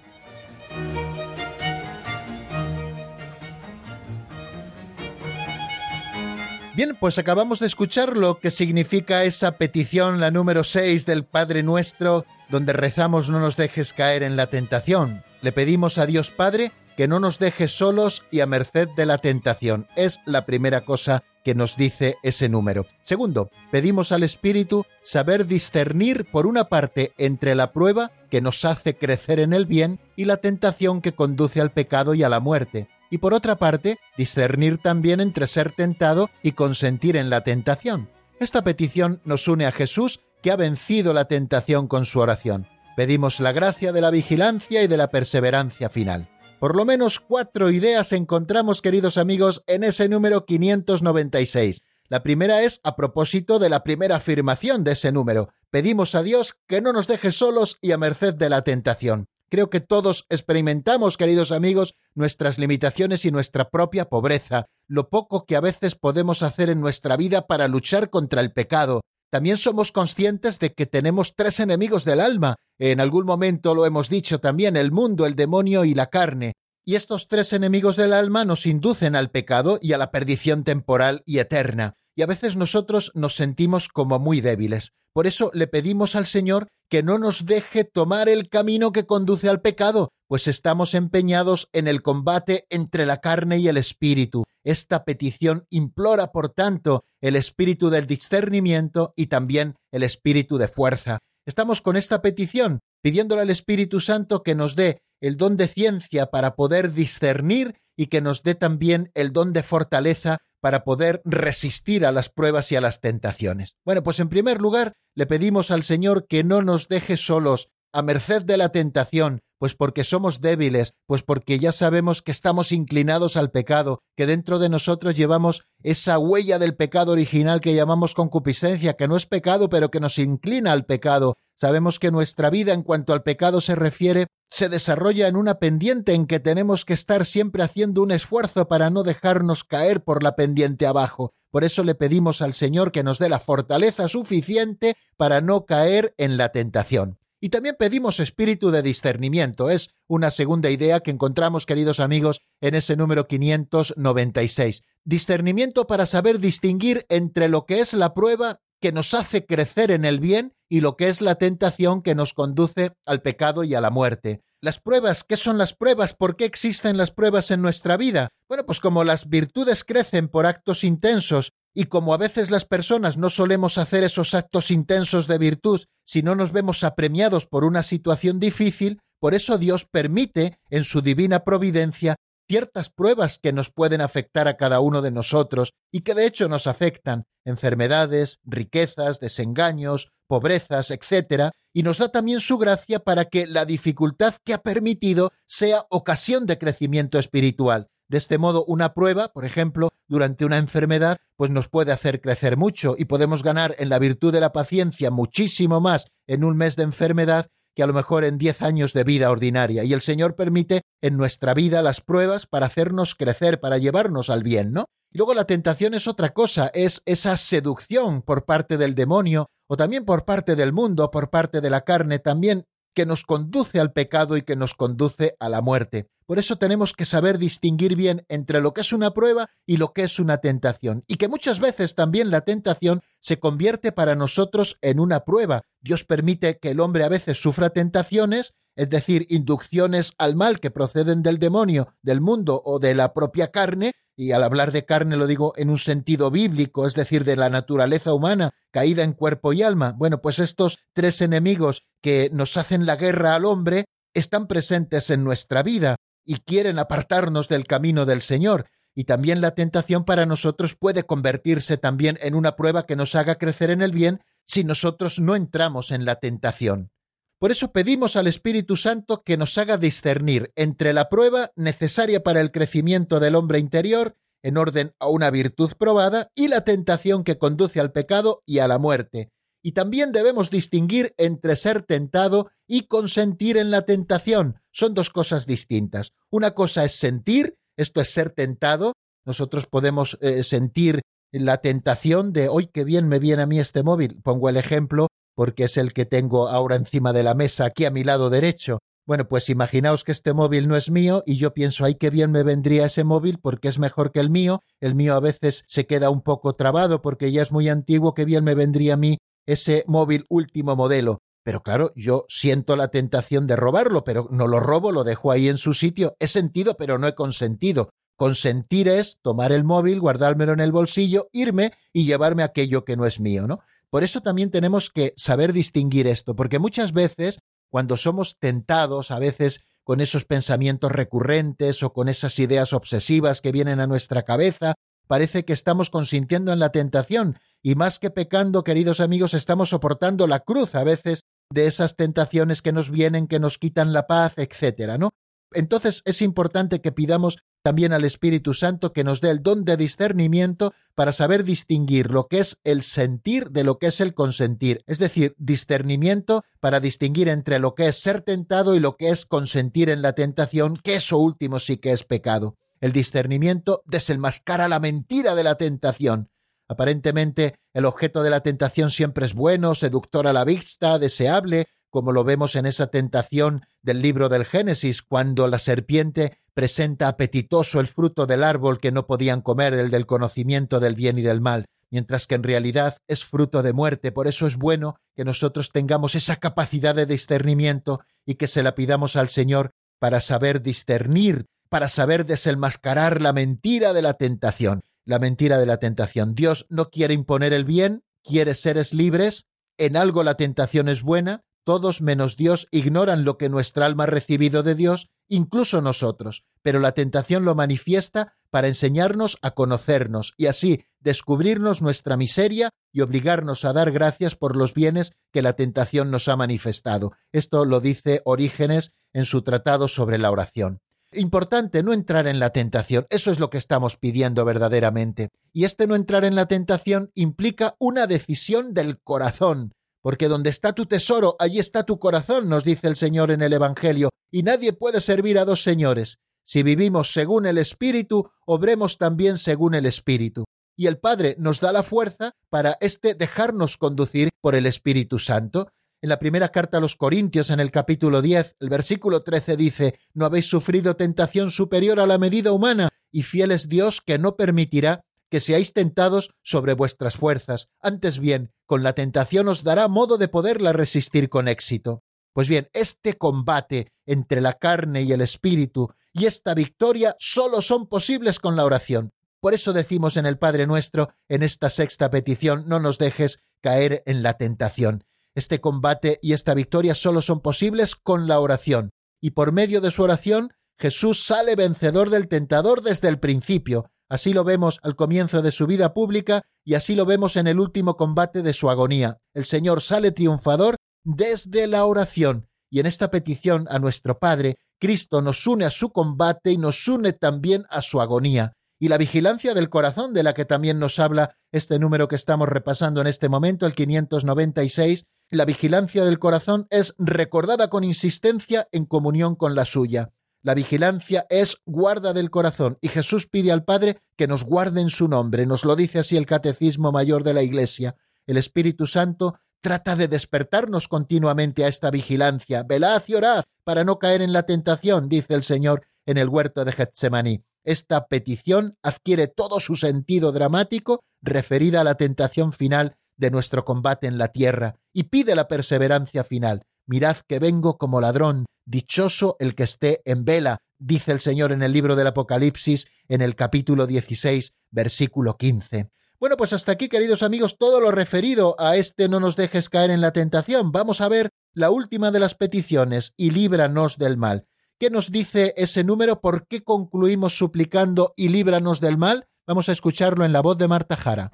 Bien, pues acabamos de escuchar lo que significa esa petición, la número 6 del Padre Nuestro, donde rezamos no nos dejes caer en la tentación. Le pedimos a Dios Padre que no nos deje solos y a merced de la tentación. Es la primera cosa que nos dice ese número. Segundo, pedimos al Espíritu saber discernir por una parte entre la prueba que nos hace crecer en el bien y la tentación que conduce al pecado y a la muerte y por otra parte, discernir también entre ser tentado y consentir en la tentación. Esta petición nos une a Jesús, que ha vencido la tentación con su oración. Pedimos la gracia de la vigilancia y de la perseverancia final. Por lo menos cuatro ideas encontramos, queridos amigos, en ese número 596. La primera es a propósito de la primera afirmación de ese número. Pedimos a Dios que no nos deje solos y a merced de la tentación. Creo que todos experimentamos, queridos amigos, nuestras limitaciones y nuestra propia pobreza, lo poco que a veces podemos hacer en nuestra vida para luchar contra el pecado. También somos conscientes de que tenemos tres enemigos del alma. En algún momento lo hemos dicho también, el mundo, el demonio y la carne. Y estos tres enemigos del alma nos inducen al pecado y a la perdición temporal y eterna. Y a veces nosotros nos sentimos como muy débiles. Por eso le pedimos al Señor que no nos deje tomar el camino que conduce al pecado, pues estamos empeñados en el combate entre la carne y el espíritu. Esta petición implora, por tanto, el espíritu del discernimiento y también el espíritu de fuerza. Estamos con esta petición pidiéndole al Espíritu Santo que nos dé el don de ciencia para poder discernir y que nos dé también el don de fortaleza para poder resistir a las pruebas y a las tentaciones. Bueno, pues en primer lugar, le pedimos al Señor que no nos deje solos a merced de la tentación, pues porque somos débiles, pues porque ya sabemos que estamos inclinados al pecado, que dentro de nosotros llevamos esa huella del pecado original que llamamos concupiscencia, que no es pecado, pero que nos inclina al pecado. Sabemos que nuestra vida en cuanto al pecado se refiere se desarrolla en una pendiente en que tenemos que estar siempre haciendo un esfuerzo para no dejarnos caer por la pendiente abajo. Por eso le pedimos al Señor que nos dé la fortaleza suficiente para no caer en la tentación. Y también pedimos espíritu de discernimiento. Es una segunda idea que encontramos, queridos amigos, en ese número 596. Discernimiento para saber distinguir entre lo que es la prueba que nos hace crecer en el bien y lo que es la tentación que nos conduce al pecado y a la muerte. Las pruebas, ¿qué son las pruebas? ¿Por qué existen las pruebas en nuestra vida? Bueno, pues como las virtudes crecen por actos intensos y como a veces las personas no solemos hacer esos actos intensos de virtud si no nos vemos apremiados por una situación difícil, por eso Dios permite en su divina providencia ciertas pruebas que nos pueden afectar a cada uno de nosotros y que de hecho nos afectan, enfermedades, riquezas, desengaños, pobrezas, etc., y nos da también su gracia para que la dificultad que ha permitido sea ocasión de crecimiento espiritual. De este modo, una prueba, por ejemplo, durante una enfermedad, pues nos puede hacer crecer mucho y podemos ganar en la virtud de la paciencia muchísimo más en un mes de enfermedad que a lo mejor en diez años de vida ordinaria. Y el Señor permite en nuestra vida las pruebas para hacernos crecer, para llevarnos al bien, ¿no? Y luego la tentación es otra cosa, es esa seducción por parte del demonio o también por parte del mundo, por parte de la carne, también que nos conduce al pecado y que nos conduce a la muerte. Por eso tenemos que saber distinguir bien entre lo que es una prueba y lo que es una tentación, y que muchas veces también la tentación se convierte para nosotros en una prueba. Dios permite que el hombre a veces sufra tentaciones, es decir, inducciones al mal que proceden del demonio, del mundo o de la propia carne, y al hablar de carne lo digo en un sentido bíblico, es decir, de la naturaleza humana, caída en cuerpo y alma. Bueno, pues estos tres enemigos que nos hacen la guerra al hombre están presentes en nuestra vida y quieren apartarnos del camino del Señor. Y también la tentación para nosotros puede convertirse también en una prueba que nos haga crecer en el bien si nosotros no entramos en la tentación. Por eso pedimos al Espíritu Santo que nos haga discernir entre la prueba necesaria para el crecimiento del hombre interior, en orden a una virtud probada, y la tentación que conduce al pecado y a la muerte, y también debemos distinguir entre ser tentado y consentir en la tentación. Son dos cosas distintas. Una cosa es sentir, esto es ser tentado. Nosotros podemos eh, sentir la tentación de, hoy qué bien me viene a mí este móvil. Pongo el ejemplo porque es el que tengo ahora encima de la mesa, aquí a mi lado derecho. Bueno, pues imaginaos que este móvil no es mío y yo pienso, ay, qué bien me vendría ese móvil porque es mejor que el mío. El mío a veces se queda un poco trabado porque ya es muy antiguo, qué bien me vendría a mí ese móvil último modelo. Pero claro, yo siento la tentación de robarlo, pero no lo robo, lo dejo ahí en su sitio. He sentido, pero no he consentido. Consentir es tomar el móvil, guardármelo en el bolsillo, irme y llevarme aquello que no es mío, ¿no? Por eso también tenemos que saber distinguir esto, porque muchas veces, cuando somos tentados, a veces con esos pensamientos recurrentes o con esas ideas obsesivas que vienen a nuestra cabeza, parece que estamos consintiendo en la tentación y más que pecando, queridos amigos, estamos soportando la cruz a veces de esas tentaciones que nos vienen, que nos quitan la paz, etcétera, ¿no? Entonces es importante que pidamos también al Espíritu Santo que nos dé el don de discernimiento para saber distinguir lo que es el sentir de lo que es el consentir, es decir, discernimiento para distinguir entre lo que es ser tentado y lo que es consentir en la tentación, que eso último sí que es pecado. El discernimiento desenmascara la mentira de la tentación. Aparentemente, el objeto de la tentación siempre es bueno, seductor a la vista, deseable, como lo vemos en esa tentación del libro del Génesis, cuando la serpiente presenta apetitoso el fruto del árbol que no podían comer, el del conocimiento del bien y del mal, mientras que en realidad es fruto de muerte. Por eso es bueno que nosotros tengamos esa capacidad de discernimiento y que se la pidamos al Señor para saber discernir para saber desenmascarar la mentira de la tentación. La mentira de la tentación. Dios no quiere imponer el bien, quiere seres libres. En algo la tentación es buena. Todos menos Dios ignoran lo que nuestra alma ha recibido de Dios, incluso nosotros. Pero la tentación lo manifiesta para enseñarnos a conocernos y así descubrirnos nuestra miseria y obligarnos a dar gracias por los bienes que la tentación nos ha manifestado. Esto lo dice Orígenes en su tratado sobre la oración. Importante no entrar en la tentación, eso es lo que estamos pidiendo verdaderamente. Y este no entrar en la tentación implica una decisión del corazón, porque donde está tu tesoro, allí está tu corazón, nos dice el Señor en el Evangelio, y nadie puede servir a dos señores. Si vivimos según el Espíritu, obremos también según el Espíritu. Y el Padre nos da la fuerza para este dejarnos conducir por el Espíritu Santo, en la primera carta a los Corintios, en el capítulo 10, el versículo 13 dice, No habéis sufrido tentación superior a la medida humana, y fiel es Dios que no permitirá que seáis tentados sobre vuestras fuerzas. Antes bien, con la tentación os dará modo de poderla resistir con éxito. Pues bien, este combate entre la carne y el espíritu y esta victoria solo son posibles con la oración. Por eso decimos en el Padre nuestro, en esta sexta petición, no nos dejes caer en la tentación. Este combate y esta victoria solo son posibles con la oración, y por medio de su oración Jesús sale vencedor del tentador desde el principio. Así lo vemos al comienzo de su vida pública y así lo vemos en el último combate de su agonía. El Señor sale triunfador desde la oración, y en esta petición a nuestro Padre, Cristo nos une a su combate y nos une también a su agonía y la vigilancia del corazón, de la que también nos habla este número que estamos repasando en este momento, el 596, la vigilancia del corazón es recordada con insistencia en comunión con la suya. La vigilancia es guarda del corazón y Jesús pide al Padre que nos guarde en su nombre. Nos lo dice así el Catecismo Mayor de la Iglesia. El Espíritu Santo trata de despertarnos continuamente a esta vigilancia. Velad y orad para no caer en la tentación, dice el Señor en el huerto de Getsemaní. Esta petición adquiere todo su sentido dramático referida a la tentación final de nuestro combate en la tierra y pide la perseverancia final. Mirad que vengo como ladrón, dichoso el que esté en vela, dice el Señor en el libro del Apocalipsis en el capítulo 16, versículo 15. Bueno, pues hasta aquí, queridos amigos, todo lo referido a este no nos dejes caer en la tentación. Vamos a ver la última de las peticiones y líbranos del mal. ¿Qué nos dice ese número? ¿Por qué concluimos suplicando y líbranos del mal? Vamos a escucharlo en la voz de Marta Jara.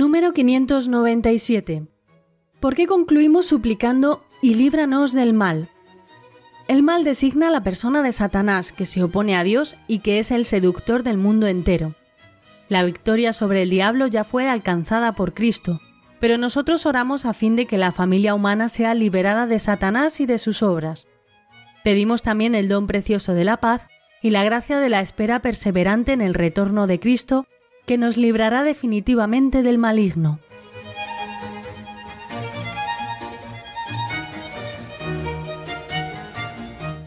Número 597. ¿Por qué concluimos suplicando y líbranos del mal? El mal designa a la persona de Satanás que se opone a Dios y que es el seductor del mundo entero. La victoria sobre el diablo ya fue alcanzada por Cristo, pero nosotros oramos a fin de que la familia humana sea liberada de Satanás y de sus obras. Pedimos también el don precioso de la paz y la gracia de la espera perseverante en el retorno de Cristo, que nos librará definitivamente del maligno.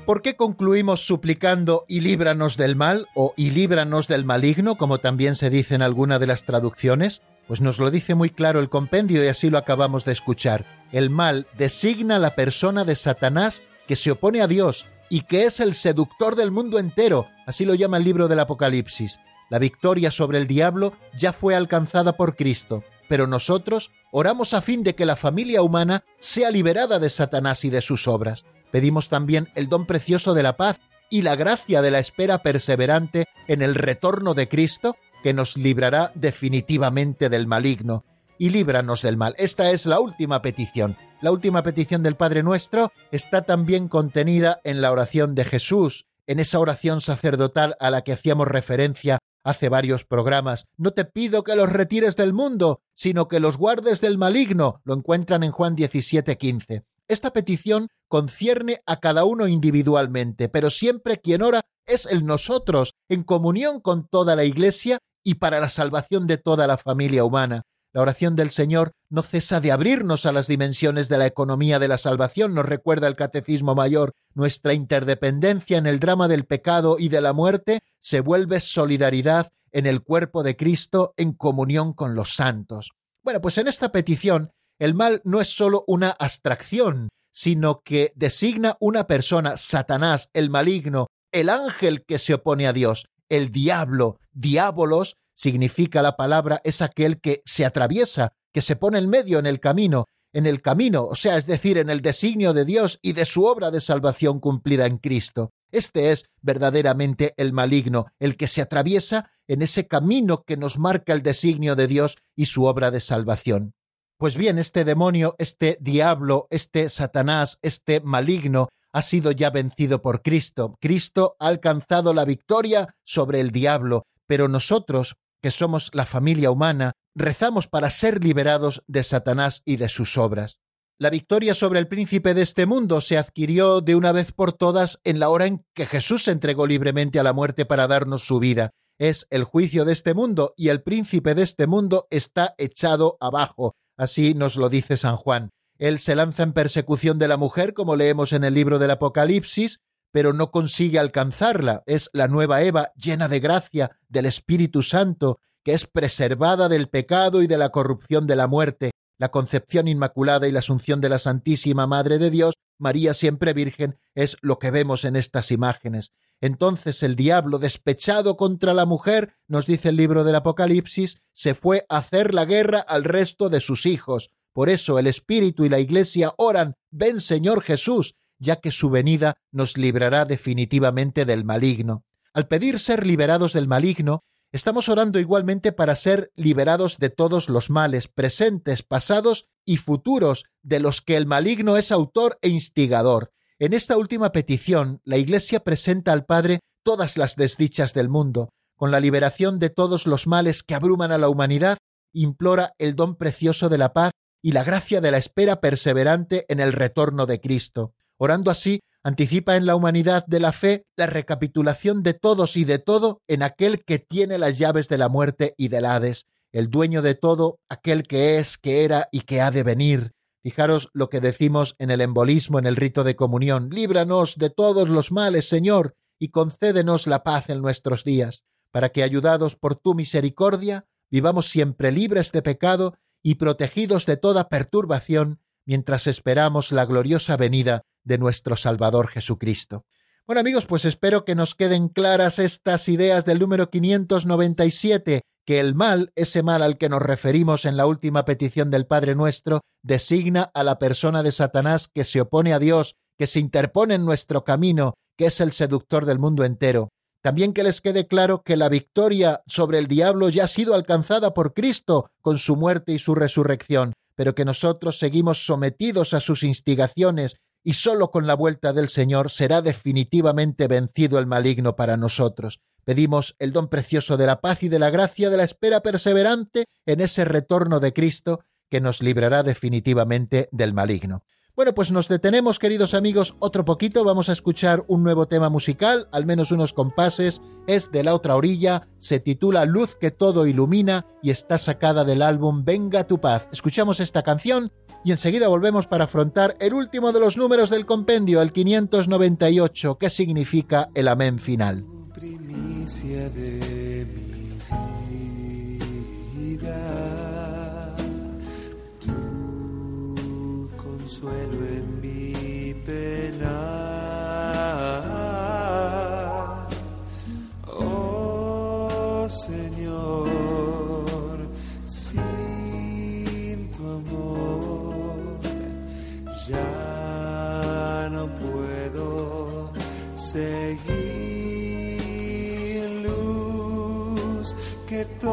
¿Por qué concluimos suplicando y líbranos del mal o y líbranos del maligno, como también se dice en alguna de las traducciones? Pues nos lo dice muy claro el compendio y así lo acabamos de escuchar. El mal designa la persona de Satanás que se opone a Dios y que es el seductor del mundo entero, así lo llama el libro del Apocalipsis. La victoria sobre el diablo ya fue alcanzada por Cristo, pero nosotros oramos a fin de que la familia humana sea liberada de Satanás y de sus obras. Pedimos también el don precioso de la paz y la gracia de la espera perseverante en el retorno de Cristo, que nos librará definitivamente del maligno. Y líbranos del mal. Esta es la última petición. La última petición del Padre nuestro está también contenida en la oración de Jesús, en esa oración sacerdotal a la que hacíamos referencia hace varios programas. No te pido que los retires del mundo, sino que los guardes del maligno. Lo encuentran en Juan 17:15. Esta petición concierne a cada uno individualmente, pero siempre quien ora es el nosotros, en comunión con toda la Iglesia y para la salvación de toda la familia humana. La oración del Señor no cesa de abrirnos a las dimensiones de la economía de la salvación, nos recuerda el Catecismo Mayor. Nuestra interdependencia en el drama del pecado y de la muerte se vuelve solidaridad en el cuerpo de Cristo en comunión con los santos. Bueno, pues en esta petición el mal no es sólo una abstracción, sino que designa una persona, Satanás, el maligno, el ángel que se opone a Dios, el diablo, diabolos, significa la palabra, es aquel que se atraviesa, que se pone en medio en el camino, en el camino, o sea, es decir, en el designio de Dios y de su obra de salvación cumplida en Cristo. Este es verdaderamente el maligno, el que se atraviesa en ese camino que nos marca el designio de Dios y su obra de salvación. Pues bien, este demonio, este diablo, este Satanás, este maligno, ha sido ya vencido por Cristo. Cristo ha alcanzado la victoria sobre el diablo, pero nosotros, que somos la familia humana, rezamos para ser liberados de Satanás y de sus obras. La victoria sobre el príncipe de este mundo se adquirió de una vez por todas en la hora en que Jesús se entregó libremente a la muerte para darnos su vida. Es el juicio de este mundo y el príncipe de este mundo está echado abajo. Así nos lo dice San Juan. Él se lanza en persecución de la mujer, como leemos en el libro del Apocalipsis, pero no consigue alcanzarla. Es la nueva Eva llena de gracia del Espíritu Santo, que es preservada del pecado y de la corrupción de la muerte, la concepción inmaculada y la asunción de la Santísima Madre de Dios, María siempre Virgen, es lo que vemos en estas imágenes. Entonces el diablo, despechado contra la mujer, nos dice el libro del Apocalipsis, se fue a hacer la guerra al resto de sus hijos. Por eso el Espíritu y la Iglesia oran, ven Señor Jesús, ya que su venida nos librará definitivamente del maligno. Al pedir ser liberados del maligno, estamos orando igualmente para ser liberados de todos los males presentes, pasados y futuros de los que el maligno es autor e instigador. En esta última petición, la Iglesia presenta al Padre todas las desdichas del mundo, con la liberación de todos los males que abruman a la humanidad, implora el don precioso de la paz y la gracia de la espera perseverante en el retorno de Cristo. Orando así, anticipa en la humanidad de la fe la recapitulación de todos y de todo en aquel que tiene las llaves de la muerte y del Hades, el dueño de todo, aquel que es, que era y que ha de venir. Fijaros lo que decimos en el embolismo, en el rito de comunión. Líbranos de todos los males, Señor, y concédenos la paz en nuestros días, para que, ayudados por tu misericordia, vivamos siempre libres de pecado y protegidos de toda perturbación, mientras esperamos la gloriosa venida de nuestro Salvador Jesucristo. Bueno amigos, pues espero que nos queden claras estas ideas del número 597, que el mal, ese mal al que nos referimos en la última petición del Padre nuestro, designa a la persona de Satanás que se opone a Dios, que se interpone en nuestro camino, que es el seductor del mundo entero. También que les quede claro que la victoria sobre el diablo ya ha sido alcanzada por Cristo con su muerte y su resurrección, pero que nosotros seguimos sometidos a sus instigaciones y sólo con la vuelta del Señor será definitivamente vencido el maligno para nosotros. Pedimos el don precioso de la paz y de la gracia de la espera perseverante en ese retorno de Cristo que nos librará definitivamente del maligno. Bueno, pues nos detenemos, queridos amigos, otro poquito. Vamos a escuchar un nuevo tema musical, al menos unos compases. Es de la otra orilla, se titula Luz que todo ilumina y está sacada del álbum Venga tu paz. Escuchamos esta canción y enseguida volvemos para afrontar el último de los números del compendio, el 598, que significa el amén final. Que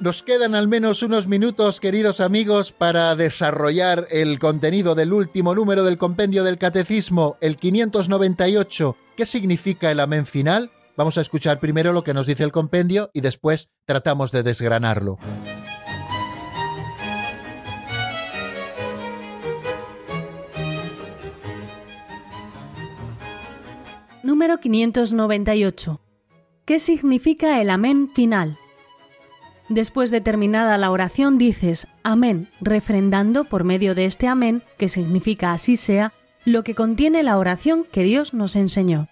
Nos quedan al menos unos minutos, queridos amigos, para desarrollar el contenido del último número del compendio del Catecismo, el 598. ¿Qué significa el amén final? Vamos a escuchar primero lo que nos dice el compendio y después tratamos de desgranarlo. Número 598. ¿Qué significa el amén final? Después de terminada la oración dices amén, refrendando por medio de este amén, que significa así sea, lo que contiene la oración que Dios nos enseñó.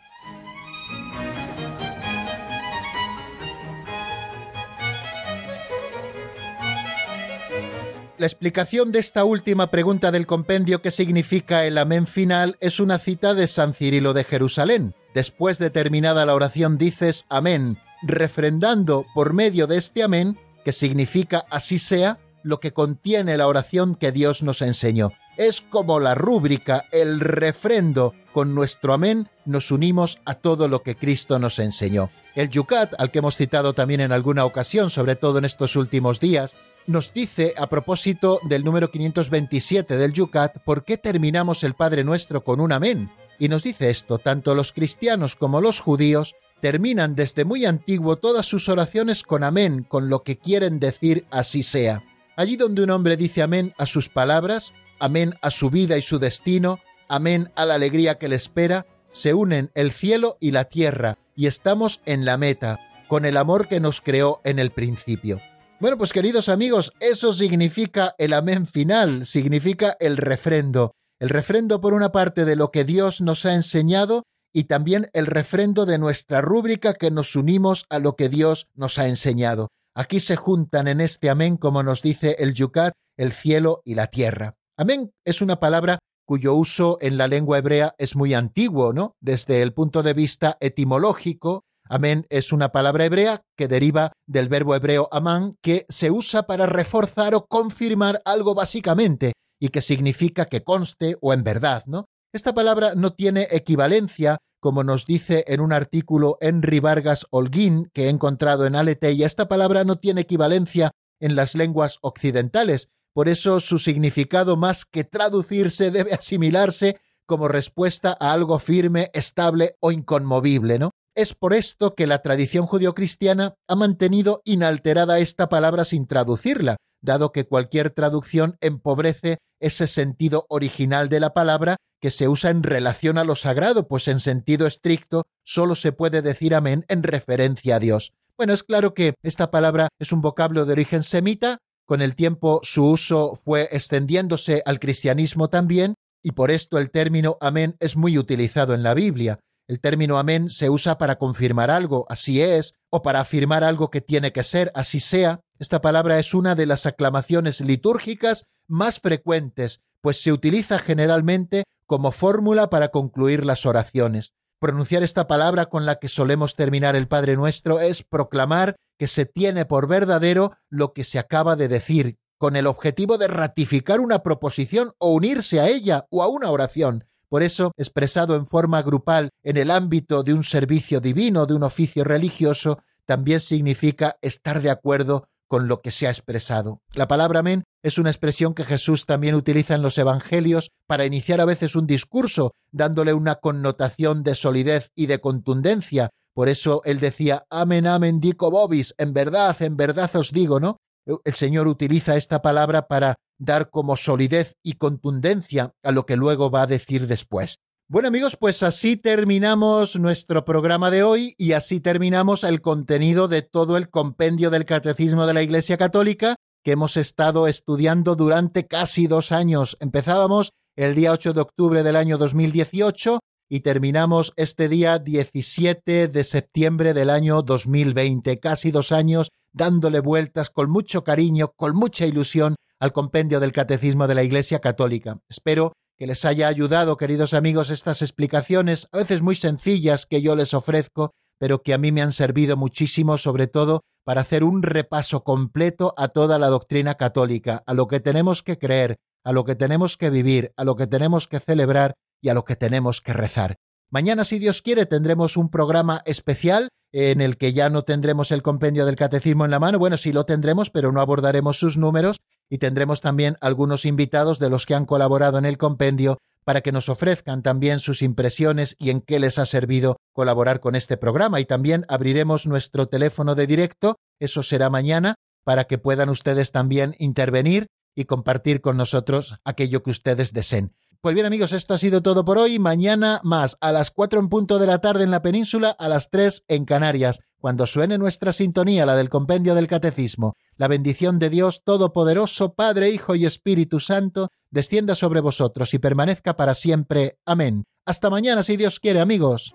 La explicación de esta última pregunta del compendio que significa el amén final es una cita de San Cirilo de Jerusalén. Después de terminada la oración dices amén, refrendando por medio de este amén, que significa así sea, lo que contiene la oración que Dios nos enseñó. Es como la rúbrica, el refrendo. Con nuestro amén nos unimos a todo lo que Cristo nos enseñó. El Yucat, al que hemos citado también en alguna ocasión, sobre todo en estos últimos días, nos dice a propósito del número 527 del Yucat, ¿por qué terminamos el Padre Nuestro con un amén? Y nos dice esto, tanto los cristianos como los judíos terminan desde muy antiguo todas sus oraciones con amén, con lo que quieren decir así sea. Allí donde un hombre dice amén a sus palabras, amén a su vida y su destino, amén a la alegría que le espera, se unen el cielo y la tierra, y estamos en la meta, con el amor que nos creó en el principio. Bueno, pues queridos amigos, eso significa el amén final, significa el refrendo. El refrendo por una parte de lo que Dios nos ha enseñado y también el refrendo de nuestra rúbrica que nos unimos a lo que Dios nos ha enseñado. Aquí se juntan en este amén, como nos dice el Yucat, el cielo y la tierra. Amén es una palabra cuyo uso en la lengua hebrea es muy antiguo, ¿no? Desde el punto de vista etimológico, Amén es una palabra hebrea que deriva del verbo hebreo amán, que se usa para reforzar o confirmar algo básicamente y que significa que conste o en verdad, ¿no? Esta palabra no tiene equivalencia, como nos dice en un artículo Henry Vargas Holguín que he encontrado en Aleteia, esta palabra no tiene equivalencia en las lenguas occidentales, por eso su significado más que traducirse debe asimilarse como respuesta a algo firme, estable o inconmovible, ¿no? Es por esto que la tradición judio-cristiana ha mantenido inalterada esta palabra sin traducirla, dado que cualquier traducción empobrece ese sentido original de la palabra que se usa en relación a lo sagrado, pues en sentido estricto solo se puede decir amén en referencia a Dios. Bueno, es claro que esta palabra es un vocablo de origen semita, con el tiempo su uso fue extendiéndose al cristianismo también, y por esto el término amén es muy utilizado en la Biblia. El término amén se usa para confirmar algo, así es, o para afirmar algo que tiene que ser, así sea. Esta palabra es una de las aclamaciones litúrgicas más frecuentes, pues se utiliza generalmente como fórmula para concluir las oraciones. Pronunciar esta palabra con la que solemos terminar el Padre Nuestro es proclamar que se tiene por verdadero lo que se acaba de decir, con el objetivo de ratificar una proposición o unirse a ella o a una oración. Por eso, expresado en forma grupal en el ámbito de un servicio divino, de un oficio religioso, también significa estar de acuerdo con lo que se ha expresado. La palabra amén es una expresión que Jesús también utiliza en los Evangelios para iniciar a veces un discurso, dándole una connotación de solidez y de contundencia. Por eso él decía, amén, amén, dico vobis, en verdad, en verdad os digo, ¿no? El Señor utiliza esta palabra para dar como solidez y contundencia a lo que luego va a decir después. Bueno amigos, pues así terminamos nuestro programa de hoy y así terminamos el contenido de todo el compendio del Catecismo de la Iglesia Católica que hemos estado estudiando durante casi dos años. Empezábamos el día 8 de octubre del año 2018 y terminamos este día 17 de septiembre del año 2020, casi dos años dándole vueltas con mucho cariño, con mucha ilusión al compendio del Catecismo de la Iglesia Católica. Espero que les haya ayudado, queridos amigos, estas explicaciones, a veces muy sencillas que yo les ofrezco, pero que a mí me han servido muchísimo, sobre todo para hacer un repaso completo a toda la doctrina católica, a lo que tenemos que creer, a lo que tenemos que vivir, a lo que tenemos que celebrar y a lo que tenemos que rezar. Mañana, si Dios quiere, tendremos un programa especial en el que ya no tendremos el compendio del catecismo en la mano. Bueno, sí lo tendremos, pero no abordaremos sus números y tendremos también algunos invitados de los que han colaborado en el compendio para que nos ofrezcan también sus impresiones y en qué les ha servido colaborar con este programa. Y también abriremos nuestro teléfono de directo, eso será mañana, para que puedan ustedes también intervenir y compartir con nosotros aquello que ustedes deseen. Pues bien amigos, esto ha sido todo por hoy. Mañana más, a las cuatro en punto de la tarde en la península, a las tres en Canarias, cuando suene nuestra sintonía, la del compendio del catecismo. La bendición de Dios Todopoderoso, Padre, Hijo y Espíritu Santo, descienda sobre vosotros y permanezca para siempre. Amén. Hasta mañana, si Dios quiere, amigos.